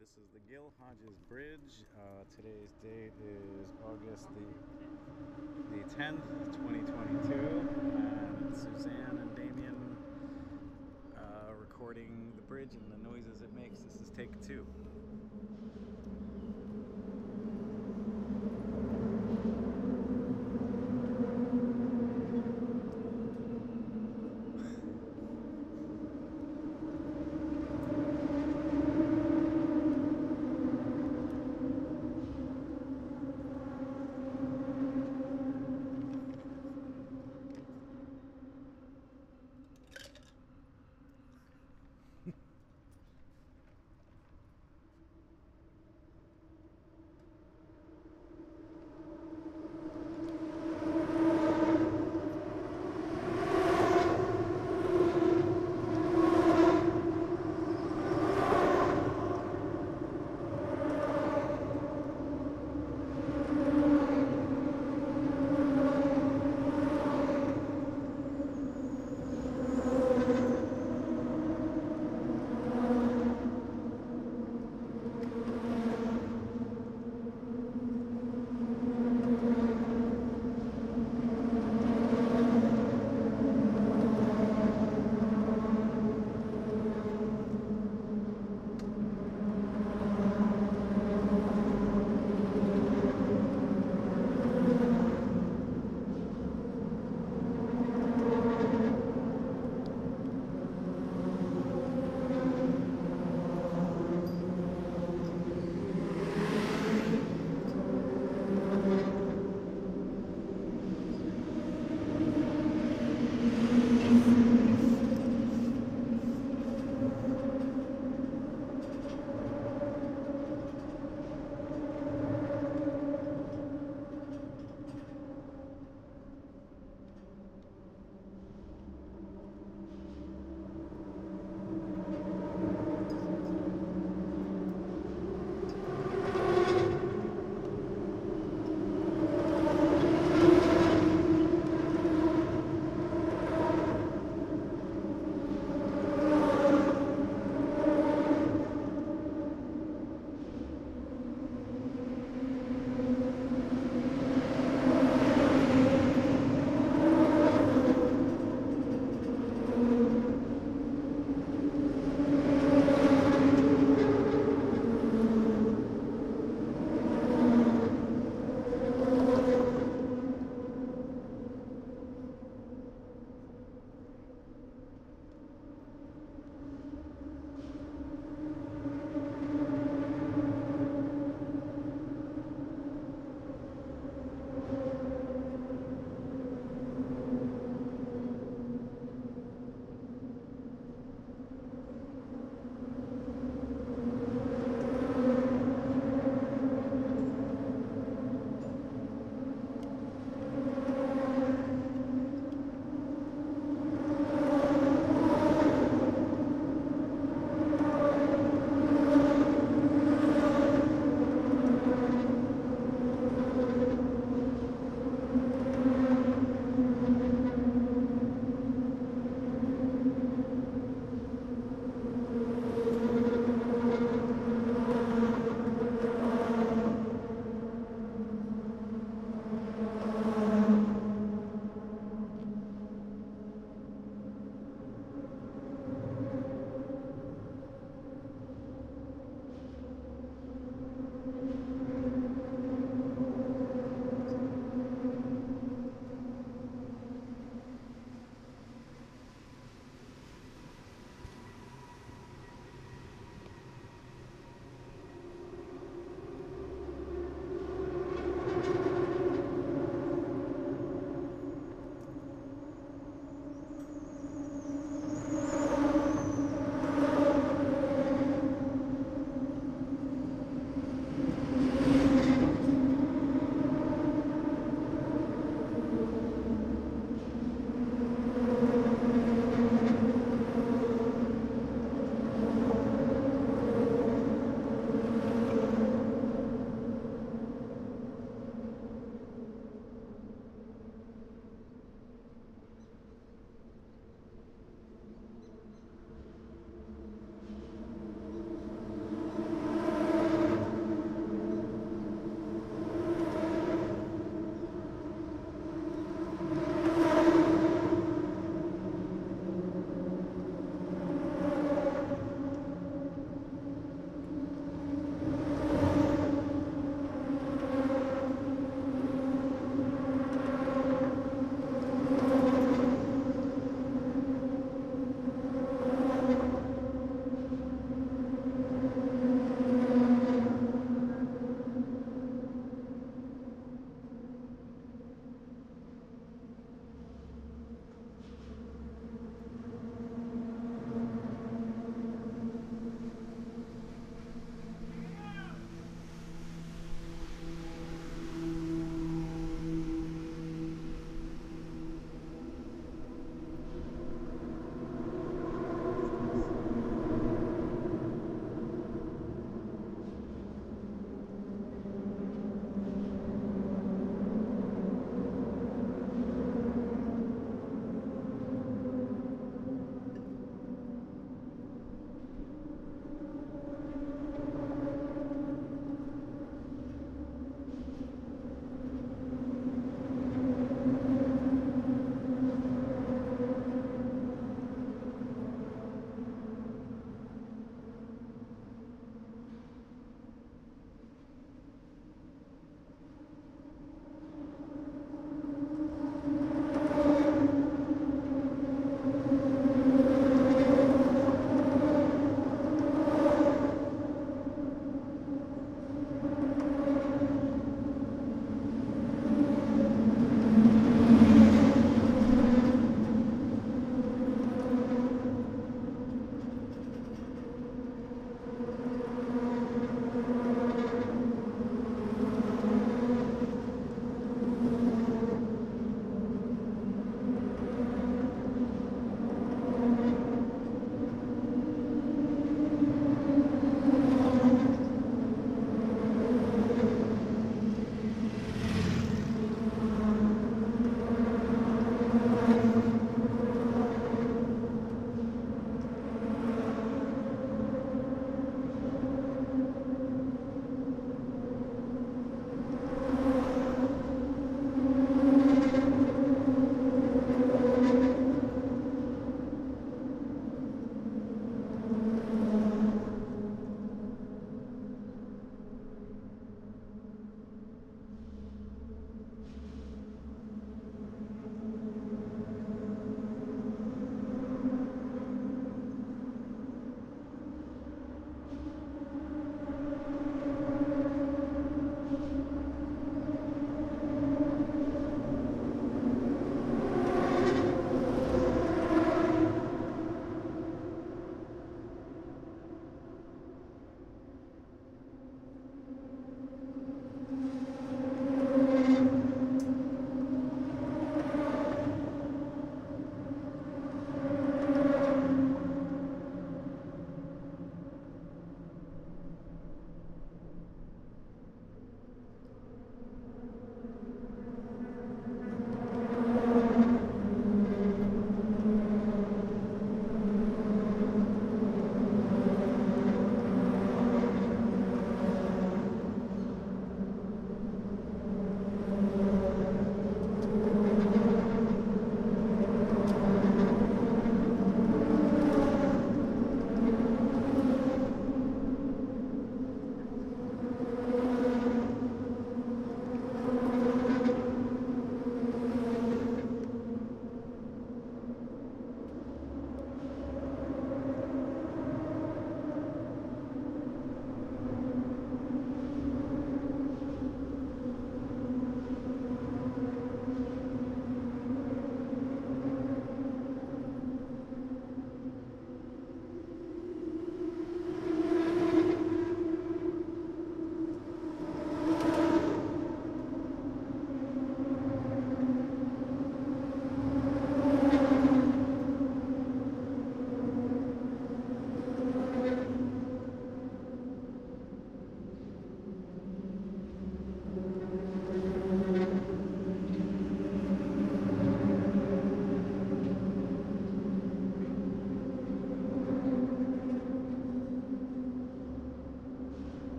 this is the Gil Hodges Bridge. Uh, today's date is August the the 10th, 2022, and Suzanne and Damien uh, recording the bridge and the noises it makes. This is take two.